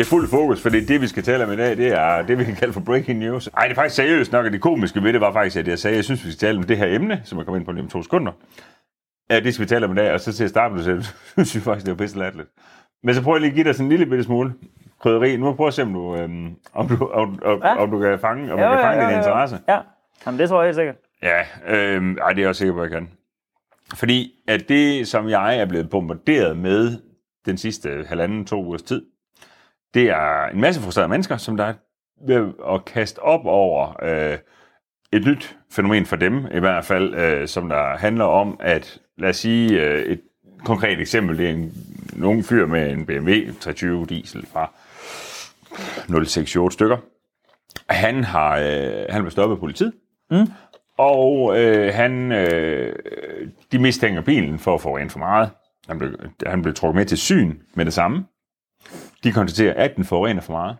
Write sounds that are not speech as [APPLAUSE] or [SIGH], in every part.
Det er fuld fokus, for det, det, vi skal tale om i dag, det er det, vi kan kalde for breaking news. Ej, det er faktisk seriøst nok, og det komiske ved det var faktisk, at jeg sagde, at jeg synes, vi skal tale om det her emne, som jeg kommer ind på lige om to sekunder. Ja, det skal vi tale om i dag, og så til at starte med så [LAUGHS] synes jeg faktisk, det var pisse latterligt. Men så prøver jeg lige at give dig sådan en lille bitte smule krydderi. Nu prøv at se, om du, øhm, om du, om, om, Ja. om du kan fange, om du kan fange din interesse. Ja, Jamen, det tror jeg helt sikkert. Ja, øhm, ej, det er jeg også sikker på, at jeg kan. Fordi at det, som jeg er blevet bombarderet med den sidste halvanden, to ugers tid, det er en masse frustrerede mennesker, som der er ved at kaste op over øh, et nyt fænomen for dem, i hvert fald, øh, som der handler om, at lad os sige øh, et konkret eksempel, det er en, en ung fyr med en BMW 320 diesel fra 068 stykker. Han har øh, han blev stoppet af politiet, Mm. og øh, han, øh, de mistænker bilen for at få rent for meget. Han blev, han blev trukket med til syn med det samme. De konstaterer, at den forurener for meget.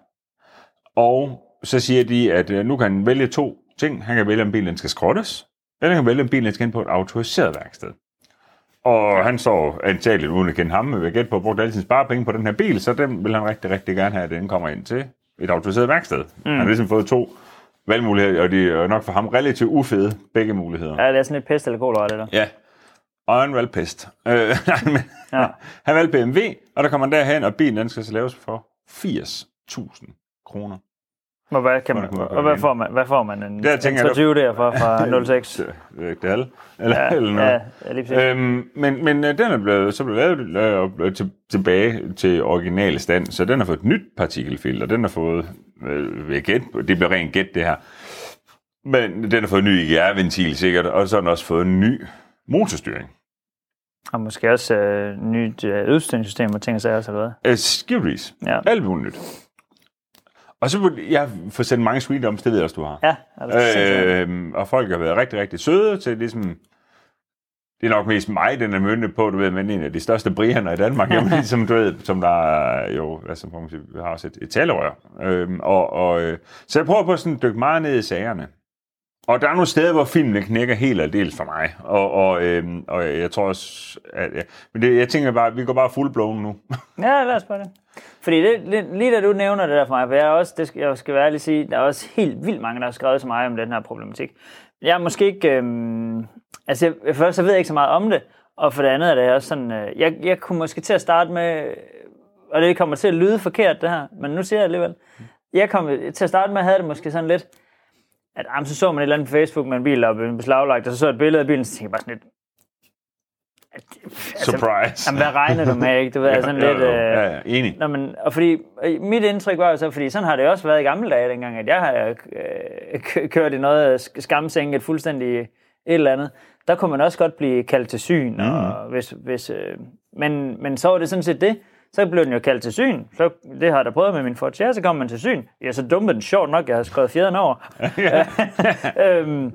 Og så siger de, at øh, nu kan han vælge to ting. Han kan vælge, om bilen skal skrottes, eller han kan vælge, om bilen skal ind på et autoriseret værksted. Og han så antageligt, uden at kende ham, men vil gætte på at bruge alle sine sparepenge på den her bil, så den vil han rigtig, rigtig gerne have, at den kommer ind til et autoriseret værksted. Mm. Han har ligesom fået to valgmuligheder, og de er nok for ham relativt ufede, begge muligheder. Ja, det er sådan lidt pest eller kolera, det der. Ja. Og [LAUGHS] [LAUGHS] han valgte pest. Øh, nej, Ja. han valgte BMW, og der kommer han derhen, og bilen den skal så laves for 80.000 kroner. Og hvad, kan man, og hvad det? får man, hvad får man en, Der en tænker jeg, 23 der fra, [LAUGHS] fra 06? Det er ikke det alle. Eller, Ja, eller noget. ja, lige præcis. Øhm, men, men øh, den er blevet, så blevet lavet, øh, til, tilbage til original stand, så den har fået et nyt partikelfilter, den har fået, øh, på- det bliver rent gæt det her, men den har fået en ny IGR-ventil sikkert, og så har den også fået en ny motorstyring. Og måske også øh, nyt øh, udstillingssystem og ting og sager også, eller hvad? Øh, Skiveries. Ja. Alt muligt nyt. Og så jeg få sendt mange sweet om, det ved jeg også, du har. Ja, altså, øh, og folk har været rigtig, rigtig søde til ligesom... Det er nok mest mig, den er myndet på, du ved, men en af de største brianer i Danmark, [LAUGHS] jamen, ligesom, du ved, som der er jo, hvad som man sige, vi har også et, et talerør. Øhm, og, og, øh, så jeg prøver på sådan at dykke meget ned i sagerne. Og der er nogle steder, hvor filmen knækker helt aldeles for mig. Og, og, øhm, og jeg tror også, at, ja. men det, jeg tænker bare, vi går bare full blown nu. [LAUGHS] ja, lad os bare det. Fordi det, lige da du nævner det der for mig, for jeg, er også, det skal, jeg skal være ærlig sige, der er også helt vildt mange, der har skrevet til mig om den her problematik. Jeg er måske ikke... Øhm, altså, jeg, først så ved jeg ikke så meget om det, og for det andet er det også sådan... Øh, jeg, jeg kunne måske til at starte med... Og det kommer til at lyde forkert, det her, men nu siger jeg alligevel. Jeg kom til at starte med, havde det måske sådan lidt... At jamen, så så man et eller andet på Facebook med en bil, der blevet beslaglagt, og så så et billede af bilen, så tænkte jeg bare sådan lidt... At, altså, Surprise. Jamen, hvad regner du med, ikke? Du ved, [LAUGHS] altså sådan lidt... Jo, jo. Øh, Ja, ja, enig. Nå, men, og fordi, øh, mit indtryk var jo så, fordi sådan har det også været i gamle dage dengang, at jeg har øh, kørt i noget sk- skamsænket fuldstændig et eller andet. Der kunne man også godt blive kaldt til syn, mm. og hvis, hvis, øh, men, men så var det sådan set det. Så blev den jo kaldt til syn. Så, det har jeg da prøvet med min Ford Sierra, så kom man til syn. Ja, så dumpede den sjovt nok, jeg har skrevet fjeden over. [LAUGHS] øhm,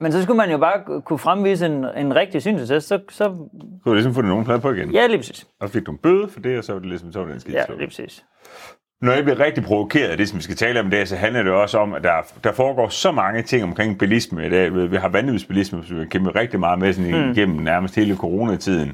men så skulle man jo bare kunne fremvise en, en rigtig synsattest, så, så har du ligesom fundet nogen plade på igen. ja, lige præcis. Og så fik du en bøde for det, og så var det ligesom, så var det en skidt Ja, lige præcis. Når jeg bliver rigtig provokeret af det, som vi skal tale om i dag, så handler det også om, at der, der foregår så mange ting omkring bilisme i dag. Vi har vanvidsbilisme, som vi har kæmpet rigtig meget med sådan mm. igennem nærmest hele coronatiden.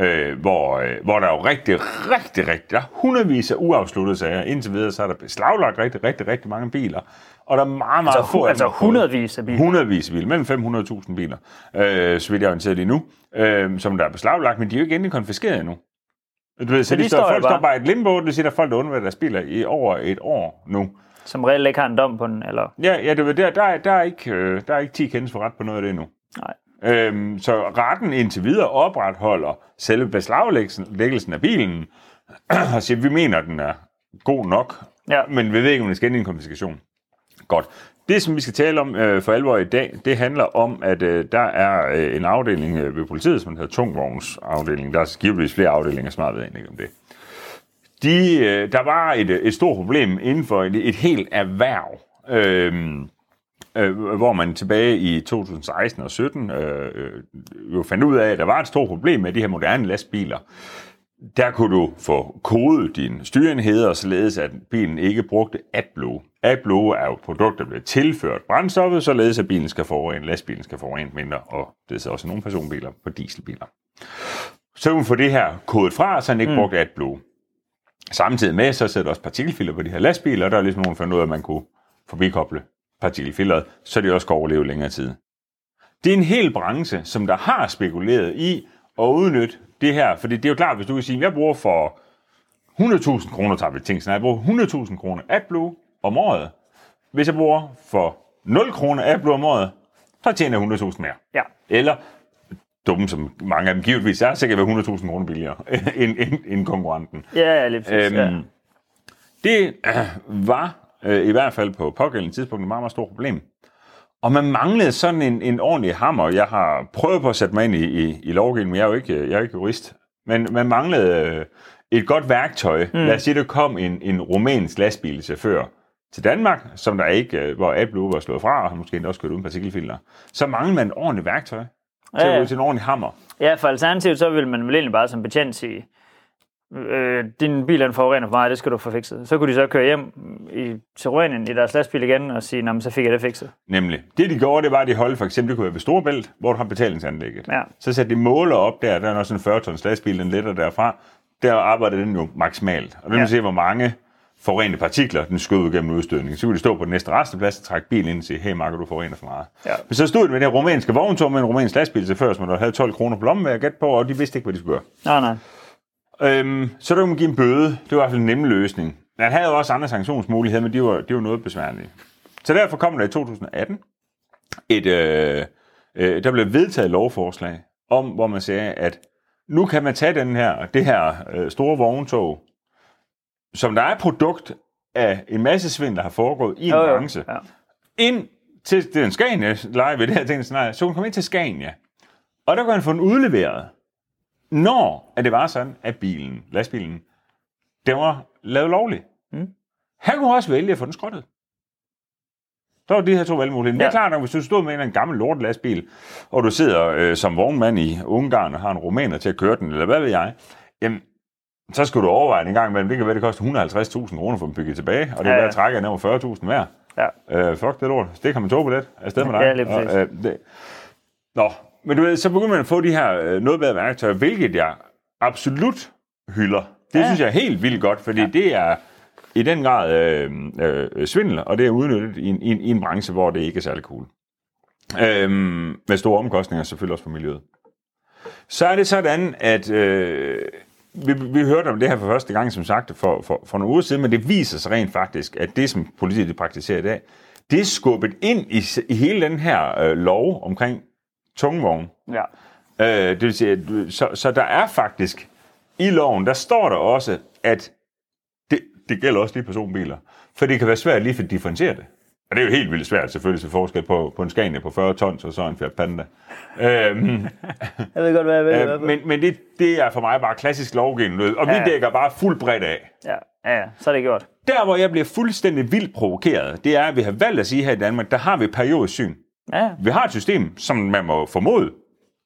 Øh, hvor, øh, hvor der er jo rigtig, rigtig, rigtig, der er hundredvis af uafsluttede sager. Indtil videre, så er der beslaglagt rigtig, rigtig, rigtig mange biler. Og der er meget, meget Altså, få altså hundredvis af biler. Hundredvis af biler, mellem 500.000 biler, øh, så vidt jeg er orienteret lige nu, øh, som der er beslaglagt, men de er jo ikke endelig konfiskeret endnu. Du ved, så, Så de, de står, står folk står bare. bare i et limbo, det vil sige, at der er folk, der undværer deres biler i over et år nu. Som reelt ikke har en dom på den, eller... Ja, ja det, ved, der, der, er- der, er ikke, øh, der er ikke 10 kendelser for ret på noget af det endnu. Nej. Øhm, så retten indtil videre opretholder selve beslaglæggelsen af bilen, [CLEARS THROAT] og siger, at vi mener, at den er god nok, Ja. men vi ved ikke, om det skal ind i en konfiskation. Godt. Det, som vi skal tale om øh, for alvor i dag, det handler om, at øh, der er øh, en afdeling øh, ved politiet, som hedder tungvognsafdelingen. Der er givetvis flere afdelinger, som ved ikke om det. De, øh, der var et, et stort problem inden for et, et helt erhverv, øh, øh, hvor man tilbage i 2016 og 17 øh, øh, jo fandt ud af, at der var et stort problem med de her moderne lastbiler. Der kunne du få kodet dine styrenheder, således at bilen ikke brugte AdBlue. AdBlue er jo et produkt, der bliver tilført brændstoffet, således at bilen skal forurene, lastbilen skal forurene mindre, og det er så også nogle personbiler på dieselbiler. Så kunne få det her kodet fra, så han ikke mm. brugte AdBlue. Samtidig med, så der også partikelfilter på de her lastbiler, og der er ligesom nogen, fandt ud af, at man kunne forbikoble partikelfilteret, så de også kan overleve længere tid. Det er en hel branche, som der har spekuleret i at udnytte det her, fordi det er jo klart, hvis du kan sige, at jeg bruger for 100.000 kroner, så jeg bruger 100.000 kroner AdBlue om året. Hvis jeg bruger for 0 kroner AdBlue om året, så tjener jeg 100.000 mere. Ja. Eller, dumme som mange af dem givetvis er, så kan jeg være 100.000 kroner billigere [LAUGHS] end, end, end konkurrenten. Ja, ja, lige præcis. ja. Øhm, det øh, var øh, i hvert fald på pågældende tidspunkt et meget, meget stort problem. Og man manglede sådan en, en ordentlig hammer. Jeg har prøvet på at sætte mig ind i, i, i lovgivningen, men jeg er jo ikke, jeg er ikke jurist. Men man manglede øh, et godt værktøj. Mm. Lad os sige, der kom en, en rumænsk lastbilchauffør til Danmark, som der ikke, øh, hvor AdBlue var slået fra, og har måske endda også kørt uden partikelfilter. Så manglede man et ordentligt værktøj til Ja, ja. til en ordentlig hammer. Ja, for alternativt, så vil man vel egentlig bare som betjent sige, øh, din bil er en forurener for mig, det skal du få fikset. Så kunne de så køre hjem i, til Rumænien i deres lastbil igen og sige, "Nå, så fik jeg det fikset. Nemlig. Det de gjorde, det var, at de holdt for eksempel, det kunne være ved Storebælt, hvor du har betalingsanlægget. Ja. Så satte de måler op der, der er også en 40 tons lastbil, den letter derfra. Der arbejder den jo maksimalt. Og det vil Ja. se, hvor mange forurenede partikler, den skød ud gennem udstødning. Så kunne de stå på den næste resteplads og trække bilen ind og sige, hey Marco, du forurener for meget. Ja. Men så stod de med det rumænske vogntog med en rumænsk lastbil til før, som der havde 12 kroner på lommen, jeg gætte på, og de vidste ikke, hvad de skulle gøre. Nej, nej. Øhm, så der kunne man give en bøde. Det var i hvert fald en nem løsning. Man havde jo også andre sanktionsmuligheder, men de var, de var noget besværlige. Så derfor kom der i 2018 et, øh, øh, der blev vedtaget et lovforslag om, hvor man sagde, at nu kan man tage den her, det her øh, store vogntog, som der er produkt af en masse svindel, der har foregået i en Jo, jo. branche, Ja. ind til den Scania, leger vi det her ting, så hun kom ind til Scania, og der kunne han få den udleveret, når at det var sådan, at bilen, lastbilen, den var lavet lovlig. Mm. Han kunne også vælge at få den skrottet. Der var de her to valgmuligheder. Ja. Det er Ja. klart, at hvis du stod med en gammel lortelastbil, og du sidder øh, som vognmand i Ungarn og har en rumæner til at køre den, eller hvad ved jeg, jamen, så skulle du overveje en gang imellem. Det kan være, det koster 150.000 kroner for at bygge tilbage, og det Ja, er ja. ja. at trække over 40.000 hver. Ja. Øh, fuck det lort. Det kan man tog på det. Afsted med dig. Ja, lige. Og, øh, det. Nå, men du ved, så begynder man at få de her øh, noget bedre værktøjer, hvilket jeg absolut hylder. Det Ja. synes jeg er helt vildt godt, fordi ja. det er i den grad øh, øh, svindel, og det er udnyttet i en, i, en, i en branche, hvor det ikke er særlig cool. Øhm, med store omkostninger selvfølgelig også for miljøet. Så er det sådan, at øh, vi, vi hørte om det her for første gang, som sagt, for, for, for nogle uger siden, men det viser sig rent faktisk, at det, som politiet praktiserer i dag, det er skubbet ind i, i hele den her øh, lov omkring tungvogn. ja. Øh, det vil sige, så, så der er faktisk i loven, der står der også, at det, det gælder også lige personbiler. For det kan være svært lige for at differentiere det. Og det er jo helt vildt svært selvfølgelig til forskel på, på en Scania på 40 tons og så en Fiat Panda. øhm, [LAUGHS] Jeg ved godt, hvad jeg vil. øh, men men det, det er for mig bare klassisk lovgivning, og vi Ja. dækker bare fuld bredt af. Ja, ja, ja, så er det gjort. Der, hvor jeg bliver fuldstændig vildt provokeret, det er, at vi har valgt at sige her i Danmark, der har vi periodisk syn. Ja. Vi har et system, som man må formode,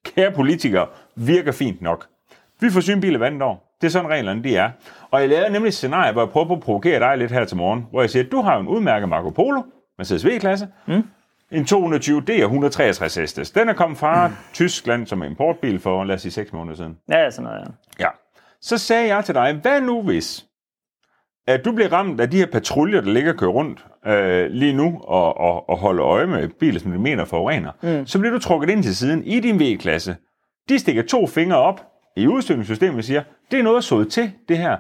kære politikere, virker fint nok. Vi får synbiler hver andet år. Det er sådan reglerne, de er. Og jeg lavede nemlig et scenarie, hvor jeg prøver på at provokere dig lidt her til morgen, hvor jeg siger, at du har en udmærket Marco Polo, Mercedes V-klasse, mm. en 220 D og 163 hestes. Den er kommet fra mm. Tyskland som importbil for, lad os sige, 6 måneder siden. Ja, ja, sådan noget, ja. Ja. Så sagde jeg til dig, hvad nu hvis, at du bliver ramt af de her patruljer, der ligger og kører rundt øh, lige nu og, og, og holder øje med biler, som de mener forurener, mm. så bliver du trukket ind til siden i din V-klasse. De stikker to fingre op i udstykningssystemet og siger, det er noget sået til, det her.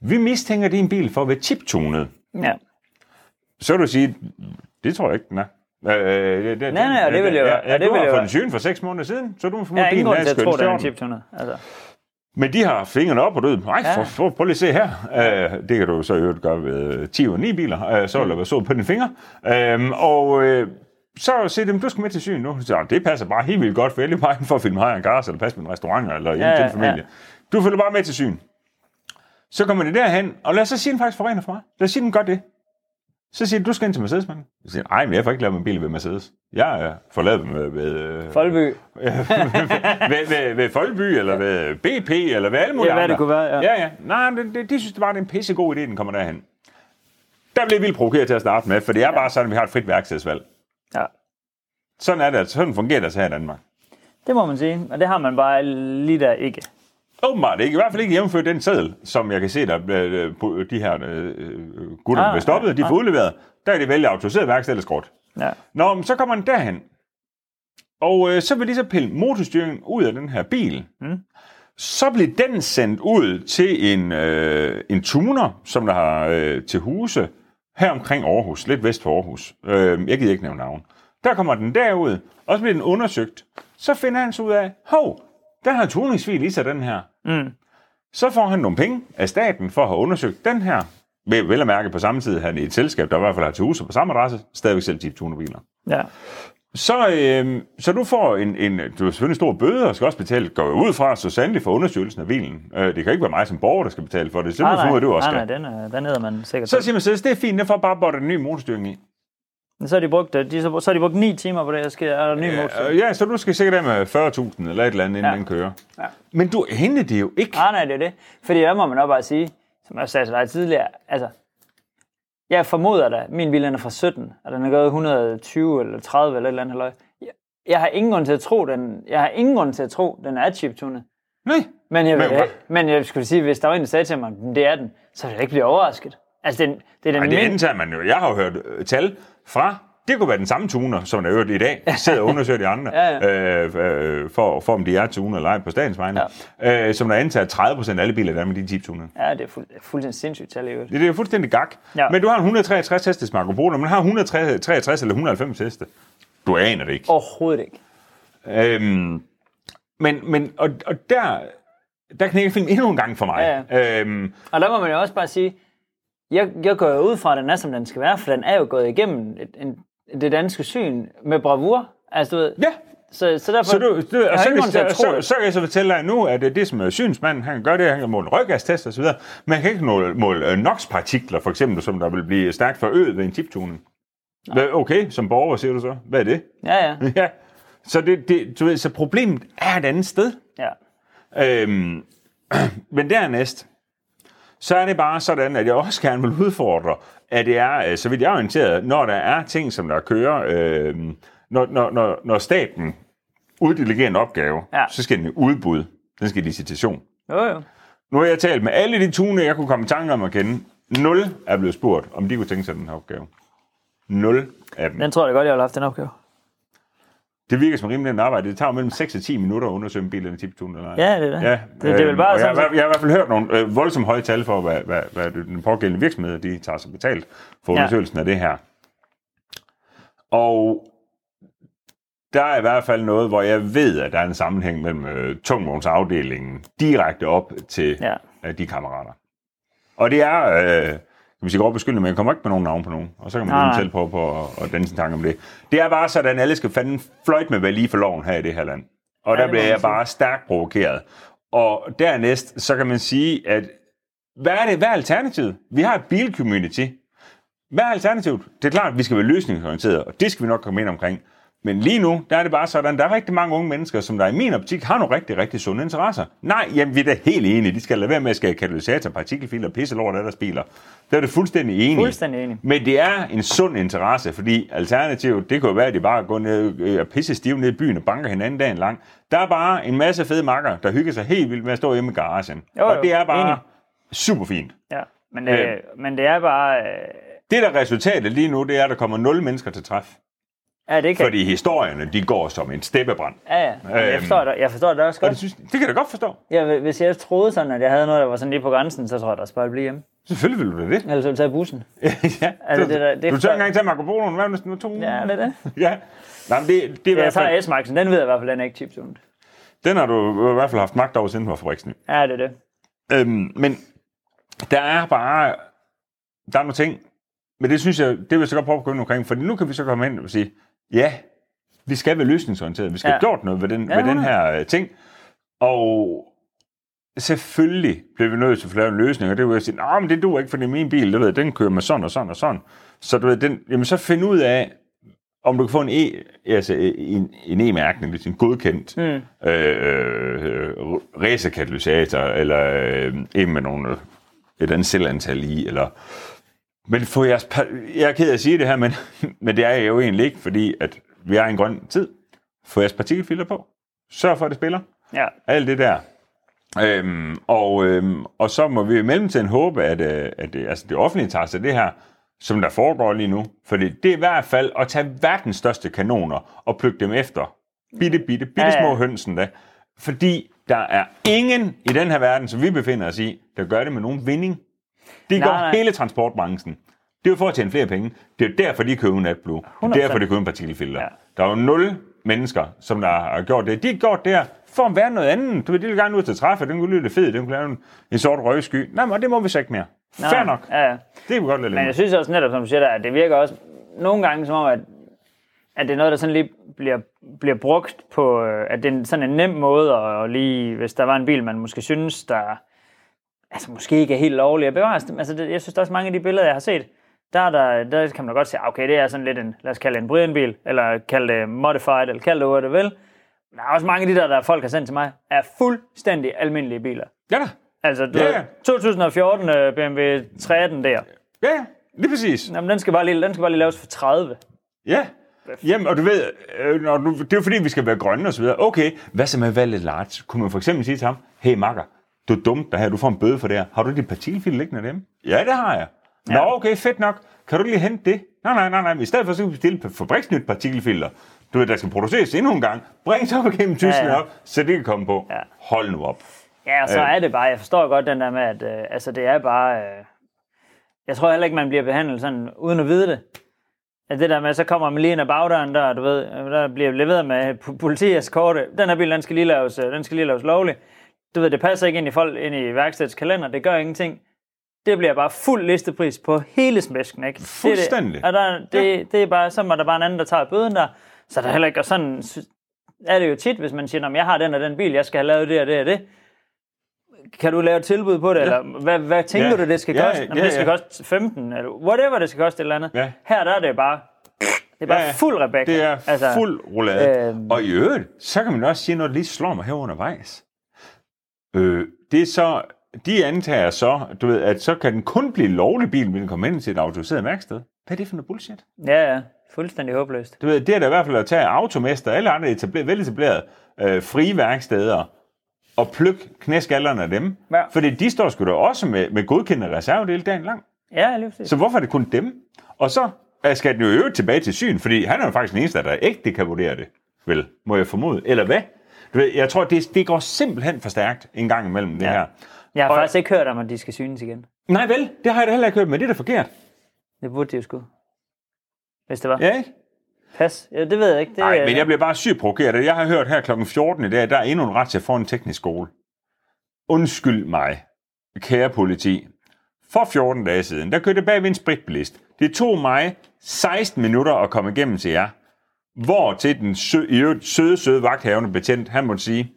Vi mistænker din bil for at være chiptunet. Ja, Så vil du sige, det tror jeg ikke, den er. Øh, det, det, Nej, nej, og det vil jeg jo- ja, ja, ja, det du har jeg fået den syn for seks måneder siden, så du må jeg formode, har ingen bilen grund til at skønt tro, det er en stjålen. chiptuner. Altså. Men de har fingrene op, du ved, nej, Ja. ja. prøv, prøv lige at se her. Uh, det kan du så i øvrigt gøre ved 10 og 9 biler, uh, så vil der være sået på dine fingre. Uh, og uh, så siger de, du skal med til syn nu. Så det passer bare helt vildt godt, for bare inde for at filme her en gas, eller passe med en restaurant, eller hjemme Ja, til ja, en familie. ja. Du følger bare med til syn. Så kommer det derhen, og lad os så sige, den faktisk forurener for mig. Lad os sige, den gør det. Så siger de, du skal ind til Mercedes, mand. Jeg siger, nej, men jeg får ikke lavet min bil ved Mercedes. Jeg er forladet med, ved, øh, Folby. [LAUGHS] ved, ved, ved Folby, eller ved BP, eller ved alle mulige Ja, hvad andre. det kunne være, ja. Ja, ja. Nej, men det, de synes det bare, det er en pissegod idé, den kommer derhen. Der bliver vildt provokeret til at starte med, for det er bare sådan, at vi har et frit værkstedsvalg. Ja, Sådan er det, altså. sådan fungerer det altså her i Danmark. det må man sige. Og det har man bare lige der ikke. Åbenbart ikke. I hvert fald ikke hjemmefører den seddel, som jeg kan se, der øh, på de her øh, gutter, Ah, bliver stoppet, ah, de får ah. udleveret. Der er de vælge autoriseret værksted eller. Ja. Nå, men så kommer den derhen. Og øh, så vil de så pille motorstyringen ud af den her bil. Mm. Så bliver den sendt ud til en, øh, en tuner, som der har øh, til huse her omkring Aarhus, lidt vest for Aarhus. Øh, jeg gider ikke nævne navn. Der kommer den derud, og så bliver den undersøgt. Så finder han så ud af, hov, der har tuningsfil i sig, den her. Mm. Så får han nogle penge af staten for at have undersøgt den her. Vel vel at mærke på samme tid, han er i et selskab, der i hvert fald har til huse på samme adresse, stadigvæk selv Jeep tunerbiler. Ja. Så, øh, så du får en, en, du har selvfølgelig en stor bøde, og skal også betale, går ud fra, så sandelig for undersøgelsen af bilen. Øh, det kan ikke være mig som borger, der skal betale for det. Så må Nej, du også nej, skal. nej, den, er, den hedder man sikkert. Så siger Mercedes, det er fint, jeg får bare bottet en ny motorstyring i. så har de brugt, øh, de, så, så har de brugt 9 timer på det, jeg skal er der ny motor. Øh, ja, så du skal sikkert af med 40.000 eller et eller andet, inden Ja. den kører. Ja. Men du hente det jo ikke. Nej, nej, det er det. Fordi der må man også bare sige, som jeg sagde til dig tidligere, altså, jeg formoder da, min bil den er fra 17, og den er gået 120 eller 30 eller et eller andet. Halløj. Jeg, jeg har ingen grund til at tro, den, jeg har ingen grund til at tro, den er chiptunet. Nej. Men jeg, Men vil, hvad? men jeg skulle sige, hvis der var en, der sagde til mig, "Men det er den, så ville jeg ikke blive overrasket. Altså, det, er- det er den Nej, det min- antager man jo. Jeg har jo hørt øh, tal fra, det kunne være den samme tuner, som der er øvrigt i dag, sidder og undersøger de andre, [LAUGHS] Ja, Øh, øh, for, for om de er tuner eller ej på statens vegne, ja. øh, som der antager 30 procent af alle biler, der er med de Jeep-tuner. Ja, det er, fuld, fuldstændig sindssygt tal i øvrigt. Det, det er fuldstændig gak. Ja. Men du har en 163 hestes Marco Polo, men har 163 eller 190 heste. Du aner det ikke. Overhovedet ikke. Øhm, men, men og, og der, der knækker film endnu en gang for mig. Ja, Øhm, Og der må man jo også bare sige, jeg, jeg går jo ud fra, at den er, som den skal være, for den er jo gået igennem et, en, det danske syn med bravur. Altså, du ved, ja, så, så derfor, så, du, du, og så, at så, så, så kan jeg så fortælle dig nu, at det, det som er synsmanden, han gøre det, han kan måle røggastest og så videre, men han kan ikke måle, måle øh, NOx-partikler, for eksempel, som der vil blive stærkt forøget ved en chiptuning. Okay, som borger siger du så. Hvad er det? Ja, ja, [LAUGHS] Ja. Så, det, det, du ved, så problemet er et andet sted. ja. Øhm, [CLEARS THROAT] men dernæst, så er det bare sådan, at jeg også gerne vil udfordre, at det er, øh, så vidt jeg er orienteret, når der er ting, som der kører, øh, når, når, når, når staten uddelegerer en opgave, Ja. så skal den i udbud. Den skal i licitation. Jo, jo. Nu har jeg talt med alle de tune, jeg kunne komme i tanke om at kende. Nul er blevet spurgt, om de kunne tænke sig den her opgave. Nul af dem. Den tror jeg godt, jeg har haft den opgave. Det virker som rimelig nemt arbejde. Det tager mellem 6 og 10 minutter at undersøge en bil eller tip eller ej. Ja, det er det. Ja, Det- det er vel øhm, bare jeg, sådan, jeg har i hvert fald hørt nogle øh, voldsomt høje tal for, hvad, hvad, hvad den pågældende virksomhed, de tager sig betalt for Ja. undersøgelsen af det her. Og der er i hvert fald noget, hvor jeg ved, at der er en sammenhæng mellem øh, tungvognsafdelingen direkte op til Ja. øh, de kammerater. Og det er, øh, vi sige godt beskyldende, men jeg kommer ikke med nogen navn på nogen. Og så kan man nej. selv prøve på at, at danse en tanke om det. Det er bare sådan, at alle skal fanden fløjt med, hvad lige for loven her i det her land. Og Ja, der bliver jeg bare stærkt provokeret. Og dernæst, så kan man sige, at hvad er det? Hvad er alternativet? Vi har et bilcommunity. Hvad er alternativet? Det er klart, at vi skal være løsningsorienterede, og det skal vi nok komme ind omkring. Men lige nu, der er det bare sådan, der er rigtig mange unge mennesker, som der i min optik har nogle rigtig, rigtig sunde interesser. Nej, jamen vi er da helt enige. De skal lade være med at skære katalysator, partikelfilter, pisse lort af deres biler. Der er det fuldstændig enige. Fuldstændig enig. Men det er en sund interesse, fordi alternativet, det kunne jo være, at de bare går ned øh, og pisse stive ned i byen og banker hinanden dagen lang. Der er bare en masse fede makker, der hygger sig helt vildt med at stå hjemme i garagen. Jo, og det er bare enig. super fint. Ja. Men, øh, Øh. men det er bare... Øh, Det, der er resultatet lige nu, det er, at der kommer 0 mennesker til træf. Ja, det kan... Fordi historierne, de går som en steppebrand. Ja, ja. Men Jeg Øhm. forstår, det, jeg forstår det også Og det, godt. synes, det kan jeg da godt forstå. Ja, hvis jeg troede sådan, at jeg havde noget, der var sådan lige på grænsen, så tror jeg bare, at blive hjemme. Selvfølgelig vil du det. Ellers ville jeg tage bussen. [LAUGHS] ja, Er det der- det du tager engang til Marco Polo, hvad er det nu to? Ja, det er det. ja. Nej, men det, det er i Jeg hvert fald, tager S-Maxen, den ved jeg i hvert fald, den er ikke chiptunet. den har du i hvert fald haft magt over siden for fabrikken. Ja, det er det. Øhm, men der er bare, der er nogle ting, men det synes jeg, det vil jeg så godt prøve at gå ind omkring, for nu kan vi så komme ind og sige, ja, vi skal være løsningsorienterede, vi skal Ja. have gjort noget ved den, Ja, ved den 100. her øh, ting, og selvfølgelig bliver vi nødt til at lave en løsning, og det vil jeg sige, nej, men det duer ikke, fordi min bil, det ved, den kører med sådan og sådan og sådan, så du ved, den, jamen så find ud af, om du kan få en e, altså en, en e-mærkning, hvis en godkendt Mm. øh, øh, racerkatalysator, eller øh, en med nogle, øh, et andet selvantal i, eller... Men få jeres... Jeg er ked af at sige det her, men, [LAUGHS] men det er jeg jo egentlig ikke, fordi at vi er i en grøn tid. Få jeres partikelfilter på. Sørg for, at det spiller. Ja. Alt det der. Øhm, og, øhm, og så må vi i mellemtiden håbe, at, øh, at det, altså det offentlige tager sig det her, som der foregår lige nu. Fordi det er i hvert fald at tage verdens største kanoner og plukke dem efter. Bitte, bitte, bitte Ja, ja. små hønsen da. Fordi der er ingen i den her verden, som vi befinder os i, der gør det med nogen vinding. Det Nej, går nej. hele transportbranchen. Det er jo for at tjene flere penge. Det er jo derfor, de køber NetBlue. Det er 100%. derfor, de køber en partikelfilter. Ja. Der er jo nul mennesker, som der har gjort det. De har gjort det her for at være noget andet. Du ved, de vil gerne ud til træffe, den kunne lyde lidt fed, den kunne lave en, en sort røgsky. Nej, men det må vi så ikke mere. Nå, Fair nok. Ja, ja. Det kan vi godt lade Men jeg synes også netop, som du siger der, at det virker også nogle gange som om, at, at det er noget, der sådan lige bliver, bliver brugt på, øh, at det er sådan en nem måde, og lige, hvis der var en bil, man måske synes, der altså måske ikke er helt lovlig at bevare. Altså, det, jeg synes også mange af de billeder, jeg har set, der, er der, der kan man godt sige, okay, det er sådan lidt en, lad os kalde det en Brian-bil, eller kalde det modified, eller kalde det, hvad det vil. Men der er også mange af de der, der folk har sendt til mig, er fuldstændig almindelige biler. Ja da. Altså, du Ja, ja, ja. ja. 2014 øh, BMW 13 der, Ja, ja. Lige præcis. Jamen, den skal bare lige, den skal bare lige laves for 30. Ja. Jamen, og du ved, øh, når du, det er jo fordi, vi skal være grønne og så videre. Okay, hvad så med valget large? Kunne man for eksempel sige til ham, hey makker, du er dumt der her, du får en bøde for det her. Har du dit partikelfilter liggende dem? Ja, det har jeg. Nå, Ja. okay, fedt nok. Kan du lige hente det? Nej, nej, nej, nej. I stedet for, så kan vi bestille et fabriksnyt partikelfilter. Du ved, der skal produceres endnu en gang. Bring så op igennem Tyskland ja, Ja, op, så det kan komme på. Ja. Hold nu op. Ja, og så Øh. er det bare, jeg forstår godt den der med, at øh, altså, det er bare... Øh, jeg tror heller ikke, man bliver behandlet sådan, uden at vide det. At det der med, så kommer man lige ind ad bagdøren der, du ved, øh, der bliver leveret med po- politieskorte. Den her bil, den skal lige laves, øh, den skal lige laves lovlig. Du ved, det passer ikke ind i, folk, ind i værkstedets kalender, det gør ingenting. Det bliver bare fuld listepris på hele smæsken, ikke? Fuldstændig. Det, er det. Og der, det, ja. det er bare, så er der bare en anden, der tager bøden der. Så er der heller ikke, og sådan er det jo tit, hvis man siger, "Nå, men jeg har den og den bil, jeg skal have lavet det og det og det. Kan du lave et tilbud på det, ja. eller hvad, hvad tænker Ja. du, det skal Ja, koste? ja, Jamen, det skal ja. koste 15, eller whatever det skal koste et eller andet. Ja. Her der er det bare, det er bare Ja, ja. fuld Rebecca. Det er altså, fuld roulade. øhm, Og i øvrigt, så kan man også sige, når det lige slår mig her undervejs. Øh, det er så, de antager så, du ved, at så kan den kun blive lovlig bil, hvis den kommer ind til et autoriseret værksted. Hvad er det for noget bullshit? Ja, ja. Fuldstændig håbløst. Du ved, det er da i hvert fald at tage automester og alle andre etabler, veletablerede øh, frie værksteder og plukke knæskallerne af dem. Ja. Fordi de står sgu da også med, med godkendte reservedele dagen lang. Ja, lige præcis. Så hvorfor er det kun dem? Og så skal den jo øvrigt tilbage til syn, fordi han er jo faktisk den eneste, der ægte kan vurdere det. Vel, må jeg formode. Eller hvad? Du ved, jeg tror, det, det går simpelthen for stærkt en gang imellem det Ja. her. Jeg har Og- faktisk ikke hørt om, at de skal synes igen. Nej vel, det har jeg da heller ikke hørt, men det er da forkert. Det burde de jo sgu. Hvis det var. Ja, ikke? Pas. Ja, det ved jeg ikke. Nej, men jeg bliver bare sygt provokeret. Jeg har hørt her kl. 14 i dag, der er endnu en ret til at få en teknisk skole. Undskyld mig, kære politi. For 14 dage siden, der kørte jeg bag ved en spritbilist. Det tog mig 16 minutter at komme igennem til jer. Hvor til den sø, i øvrigt søde, søde vagthavende betjent, han måtte sige,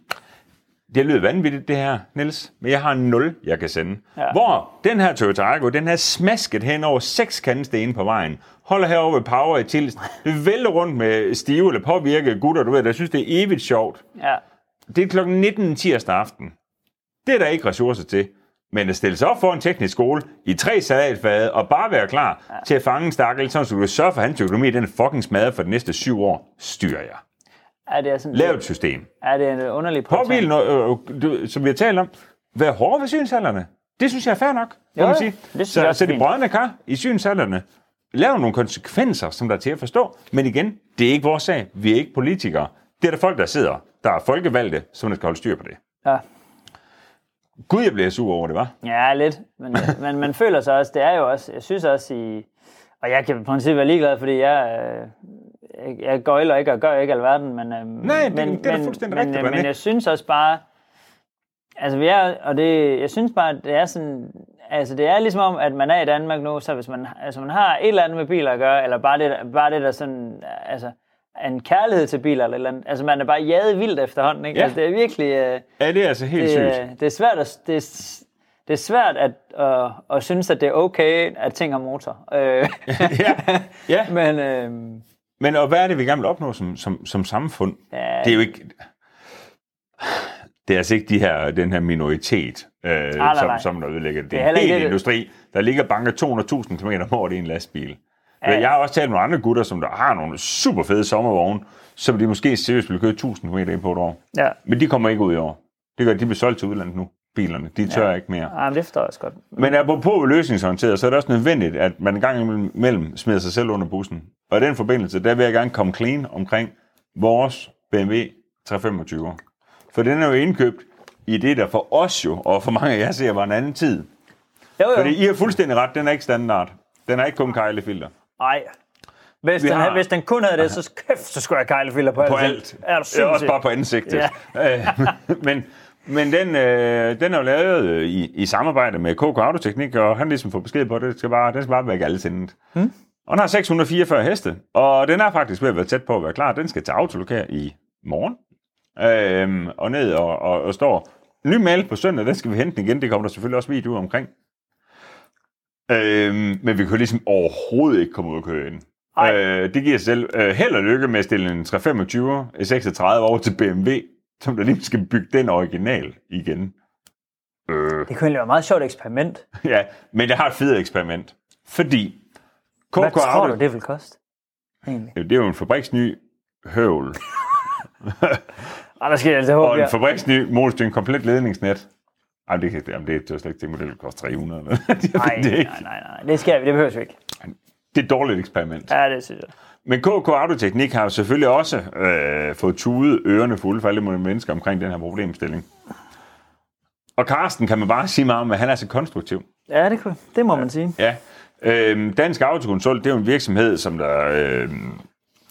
det lyder vanvittigt det her, Niels, men jeg har en 0, jeg kan sende. Ja. Hvor den her Toyota Argo, den har smasket hen over seks kantsten på vejen, holder herovre ved Power i Tilst, vælter rundt med stive eller påvirkede gutter, du ved, der synes, det er evigt sjovt. Ja. Det er klokken 19 tirsdag aften. Det er der ikke ressourcer til. Men at stille sig op for en teknisk skole i tre salatfade og bare være klar ja. til at fange en stakkel, så du kan sørge for, at hans økonomi den fucking smadret for de næste syv år, styrer jeg. Er det sådan, Lav et system. er det en underlig Påbil, øh, øh, du- som vi har talt om, vær hårde ved synshallerne. Det synes jeg er fair nok, Jo, man sige. Det så, så de brødne kar i synshallerne, lav nogle konsekvenser, som der er til at forstå. Men igen, det er ikke vores sag. Vi er ikke politikere. Det er der folk, der sidder, der er folkevalgte, som der skal holde styr på det. Ja. Gud, jeg bliver sur over det, var. Ja, lidt. Men, [LAUGHS] men man føler sig også, det er jo også, jeg synes også i, og jeg kan i princippet være ligeglad, fordi jeg, øh, jeg, jeg går eller ikke og gør ikke alverden, men, øh, Nej, det- men, det er da men, fuldstændig men, rigtigt, men, René. men jeg synes også bare, altså vi er, og det, jeg synes bare, det er sådan, altså det er ligesom om, at man er i Danmark nu, så hvis man, altså man har et eller andet med biler at gøre, eller bare det, bare det der sådan, altså, er en kærlighed til biler eller eller andet. Altså man er bare jaget vildt efterhånden, ikke? Ja. Altså, det er virkelig... Øh, Ja, det er altså helt det, sygt. er- det er svært at, det er, det er svært at, at, at synes, at det er okay, at ting har motor. Øh, [LAUGHS] ja, ja. [LAUGHS] men øh, Men og hvad er det, vi gerne vil opnå som, som, som samfund? Ja. Det er jo ikke... Det er altså ikke de her, den her minoritet, øh, nej, som, nej. som der ødelægger det. Det er en hel industri, der ligger banker 200.000 km om året i en lastbil. Ja. Jeg har også talt med nogle andre gutter, som der har nogle super fede sommervogne, som de måske seriøst vil køre 1000 km ind på et år. ja. Men de kommer ikke ud i år. Det gør, at de bliver solgt til udlandet nu, bilerne. De tør ja. ikke mere. Ja, men det forstår jeg også godt. Men apropos løsningsorienteret, så er det også nødvendigt, at man en gang imellem smider sig selv under bussen. Og i den forbindelse, der vil jeg gerne komme clean omkring vores BMW 325. For den er jo indkøbt i det, der for os jo, og for mange af jer ser, var en anden tid. Jo, jo. Fordi I har fuldstændig ret, den er ikke standard. Den er ikke kun kejlefilter. Nej. Hvis Vi den, har- hvis den kun havde det, så kæft, så skulle jeg kejlefilter på, På alt. alt. Er du Ja, også bare på ansigtet. Ja. [LAUGHS] men men den, øh, den er jo lavet øh, i, i samarbejde med KK Autoteknik, og han ligesom får besked på, at det skal bare, den skal bare være galdesindet. Hmm. Og den har 644 heste, og den er faktisk ved at være tæt på at være klar. Den skal til autolokær i morgen, øhm, og ned og, og, og står ny mail på søndag, den skal vi hente igen. Det kommer der selvfølgelig også video omkring. Øhm, men vi kan jo ligesom overhovedet ikke komme ud og køre ind. Ej. Øh, det giver selv øh, held og lykke med at stille en 325 36 over til BMW, som der lige skal bygge den original igen. Øh, Det kunne være et meget sjovt eksperiment. [LAUGHS] ja, men jeg har et fedt eksperiment. Fordi KK Hvad tror Auto, du, det vil koste? Egentlig. det er jo en fabriksny høvl, [LAUGHS] Ej, der skal jeg altså håbe, og en fabriksny motorstyring, komplet ledningsnet. Ej, det, kan, jamen, det er jo slet ikke det, model koster 300. eller noget. Nej, det, nej, nej, nej. Det skal vi, det behøver vi ikke. det er et dårligt eksperiment. Ja, det synes jeg. Men KK Autoteknik har jo selvfølgelig også øh, fået tudet ørerne fulde for alle mulige mennesker omkring den her problemstilling. Og Carsten kan man bare sige meget om, at han er så konstruktiv. Ja, det, kunne, det må man sige. Ja. Øhm, Dansk Autokonsult, det er jo en virksomhed, som der øh,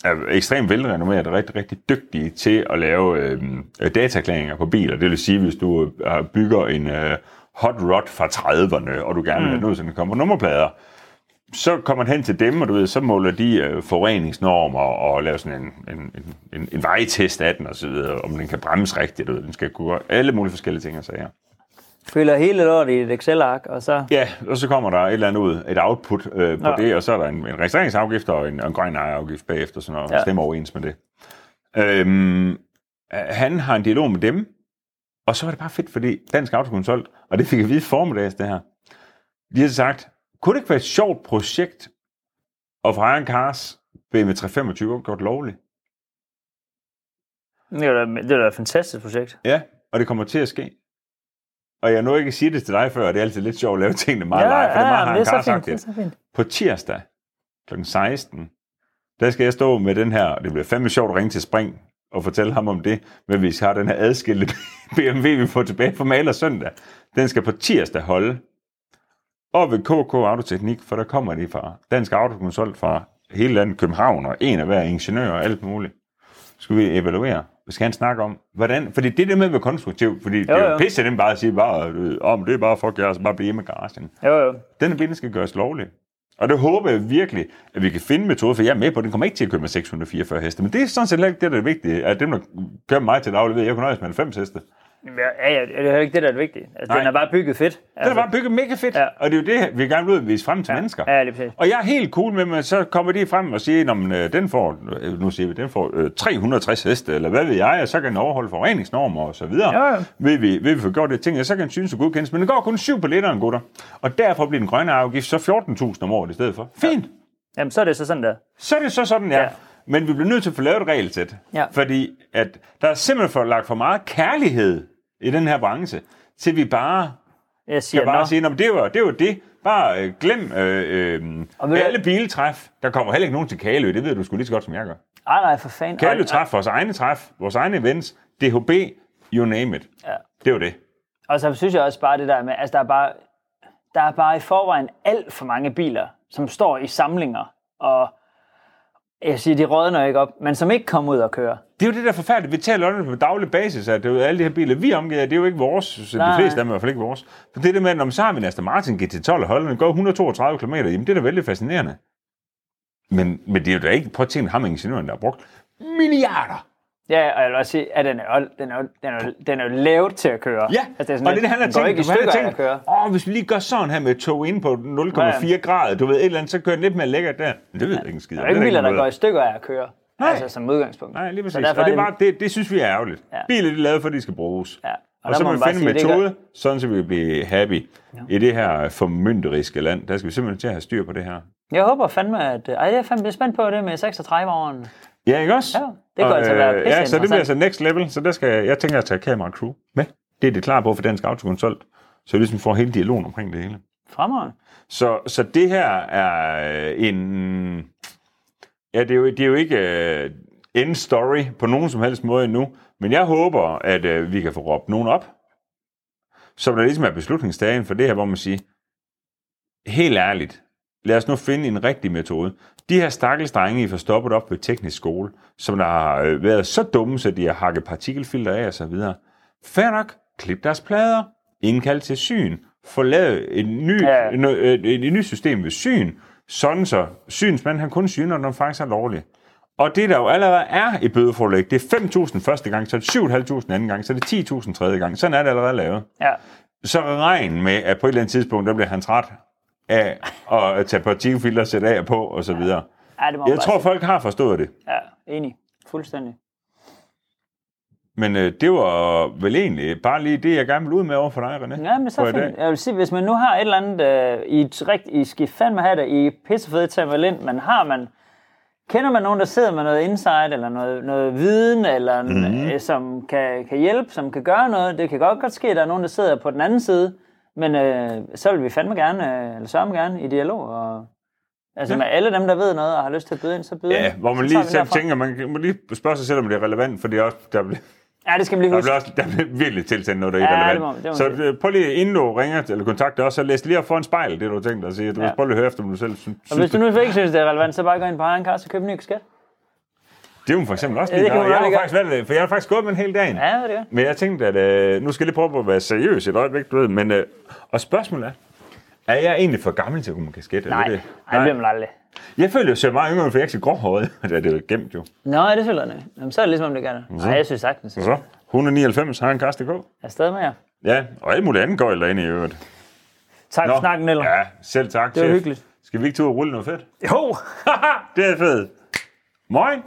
er ekstremt velrenommeret og rigtig, rigtig dygtige til at lave øh, dataerklæringer på biler. Det vil sige, hvis du øh, bygger en øh, hot rod fra 30'erne, og du gerne vil have noget, som kan komme på nummerplader, så kommer man hen til dem, og du ved, så måler de øh, forureningsnormer og laver sådan en, en, en, en, vejtest af den, og så videre, om den kan bremse rigtigt, du ved, den skal kunne alle mulige forskellige ting og sager. Fylder hele lortet i et Excel-ark, og så... Ja, og så kommer der et eller andet ud, et output øh, på Ja. det, og så er der en, en registreringsafgift og en, og en grøn ejerafgift bagefter, så når Ja. stemmer overens med det. Øhm, øh, han har en dialog med dem, og så var det bare fedt, fordi Dansk Autokonsult, og det fik jeg vide formiddags, det her, de har sagt, kunne det ikke være et sjovt projekt at få Iron Cars BMW 325 gjort lovligt? Det da, det er da et fantastisk projekt. Ja, og det kommer til at ske. Og jeg nu ikke sige det til dig før, og det er altid lidt sjovt at lave tingene meget live, for det er meget men det er så Cars fint. Det fint. på tirsdag kl. 16, der skal jeg stå med den her, det bliver fandme sjovt at ringe til Spring og fortælle ham om det, men vi har den her adskilte [LAUGHS] BMW, vi får tilbage fra maler søndag. Den skal på tirsdag holde. Og ved KK Autoteknik, for der kommer de fra Dansk Autokonsult fra hele landet, København, og en af hver ingeniør og alt muligt. Skal vi evaluere? Skal han snakke om, hvordan... Fordi det er det med at være konstruktiv, fordi jo, det er jo. jo pisse dem bare at sige, bare, øh, om det er bare fuck jer, så bare blive hjemme i garagen. Jo, jo. Den bil skal gøres lovlig. Og det håber jeg virkelig, at vi kan finde metode, for jeg er med på, at den kommer ikke til at køre med 644 heste. Men det er sådan set ikke det, der er vigtigt. At dem, der kører mig til daglig, ved, at jeg kunne nøjes med 90 heste. Ja, ja, det er jo ikke det, der er det vigtige. Altså, den er bare bygget fedt. Altså, Den er bare bygget mega fedt, Ja. ja. og det er jo det, vi gerne vil vise frem til ja. mennesker. Ja, lige præcis. Og jeg er helt cool med, at så kommer de frem og siger, at den får, øh, nu siger vi, den får øh, 360 heste, eller hvad ved jeg, og så kan den overholde forureningsnormer og så videre. Jo, jo. Vil vi, vil vi få gjort det ting, og så kan den synes og godkendes, men den går kun 7 på literen, gutter. Og derfor bliver den grønne afgift så 14.000 om året i stedet for. Fint. Jamen, så er det så sådan der. Så er det så sådan, ja. Ja. ja. Men vi bliver nødt til at få lavet et regelsæt. Ja. Fordi at der er simpelthen for lagt for meget kærlighed i den her branche, til vi bare Jeg siger, kan bare nå, sige, "Nå, men det var det. Var det. Bare øh, glem øh, øh, alle biltræf. Der kommer heller ikke nogen til Kalø, det ved du sgu lige så godt, som jeg gør. nej, nej, for fanden. Kalø træf, vores egne træf, vores egne events, DHB, you name it. Ja. Det var det. Og så synes jeg også bare det der med, altså der er bare, der er bare i forvejen alt for mange biler, som står i samlinger, og jeg siger, de rådner ikke op, men som ikke kommer ud og kører. Det er jo det, der er forfærdeligt. Vi taler om det på daglig basis, at det er jo alle de her biler, vi omgiver, det er jo ikke vores. Så Nej. de fleste af dem er i hvert fald ikke vores. Så det der med, når så har vi en Aston Martin GT12 og holder den går 132 km, jamen det er da vældig fascinerende. Men, men det er jo da ikke, prøv at tænke, ham ingeniøren, der har brugt milliarder. Ja, og jeg vil også sige, at den er, jo- den er, jo- den er, jo- den er jo lavet til at køre. Ja, altså, det er sådan og det, lidt- det han har tænkt, ikke i han har stykker af at tænkt, køre. åh, hvis vi lige gør sådan her med tog ind på 0,4 Ja, grader, du ved, et eller andet, så kører den lidt mere lækkert der. Men det ved jeg ikke en skid. Der er jo ikke biler, der går i stykker af at køre. Nej. Altså som udgangspunkt. Nej, lige præcis. Så Og det, er er bare, det, det synes vi er ærgerligt. Ja. Biler de er lavet for, at de skal bruges. Ja. Og, og så må vi finde en det gør- metode, sådan så vi bliver happy. Ja. I det her formynderiske land, der skal vi simpelthen til at have styr på det her. Jeg håber fandme, at... Ej, jeg er fandme spændt på det med 36-åren. Ja, ikke også? Ja, det kunne altså være Ja, så det bliver altså next level, så der skal jeg, tænker at tage kamera og crew med. Det er det klar på for Dansk Autokonsult, så vi ligesom får hele dialogen omkring det hele. Fremragende. Så, så det her er øh, en... Ja, det er jo, det er jo ikke uh, end story på nogen som helst måde endnu, men jeg håber, at uh, vi kan få råbt nogen op, som der ligesom er beslutningsdagen for det her, hvor man siger, helt ærligt, lad os nu finde en rigtig metode. De her stakkels drenge, I får stoppet op ved teknisk skole, som der har øh, været så dumme, så de har hakket partikelfilter af videre. Fair nok, klip deres plader, indkald til syn, få lavet et, ny, Ja. ja. et, et, et, et nyt system ved syn, sådan så synsmanden han kun syner, når den faktisk er lovlig. Og det der jo allerede er i bødeforlæg, det er 5.000 første gang, så er det 7.500 anden gang, så er det 10.000 tredje gang. Sådan er det allerede lavet Ja. så regn med, at på et eller andet tidspunkt, der bliver han træt af at tage partikelfilter, sætte af og på, og så videre. Ja, det må Jeg tror, sige. folk har forstået det. Ja, enig. Fuldstændig. Men øh, det var vel egentlig bare lige det, jeg gerne vil ud med over for dig, René. Ja, men så fint. Jeg vil sige, hvis man nu har et eller andet, øh, I, er rigt, I skal fandme have det, I pissefede til at være ind, men har man, kender man nogen, der sidder med noget insight, eller noget, noget viden, eller Mhm. mm-hmm. som kan, kan hjælpe, som kan gøre noget, det kan godt, godt ske, at der er nogen, der sidder på den anden side, men øh, så vil vi fandme gerne, øh, eller sørge gerne i dialog, og altså Ja. med alle dem, der ved noget, og har lyst til at byde ind, så byde Ja, ind. hvor man Så lige selv tænker, man må lige spørge sig selv, om det er relevant, for det er også, der, bliver, Ja, det skal man lige der, huske. bliver også, der bliver virkelig tiltændt noget, der er Ja, irrelevant. det må- det må så sige. øh, prøv lige, inden du ringer eller kontakter os, så læs lige op for en spejl, det du har tænkt dig at sige. Du Ja. ja. prøv lige at høre efter, om du selv synes. Og hvis du nu ikke synes, det er relevant, så bare gå ind på en kasse og køb en ny kasket. Det er jo for eksempel også Ja, lige man Jeg har faktisk det, for jeg har faktisk gået med en hel dag. Ja, det er det. Men jeg tænkte, at øh, nu skal jeg lige prøve at være seriøs et øjeblik, du ved. Men, øh, og spørgsmålet er, er jeg egentlig for gammel til at gå med kasket? Nej, det nej, det? det bliver man aldrig. Jeg føler, jeg ser meget yngre, for jeg er ikke så gråhåret. [LAUGHS] det er det jo gemt jo. Nå, det føler jeg. Jamen, så er det ligesom, om det gør det. Nej, jeg synes sagtens. Så, 199 har en kast Jeg er stadig med jer. Ja, og alt muligt andet går jeg derinde i øvrigt. Tak for snakken, Niller. Ja, selv tak. Det var chef. hyggeligt. Skal vi ikke tage og rulle noget fedt? Jo! [LAUGHS] det er fedt. Moin.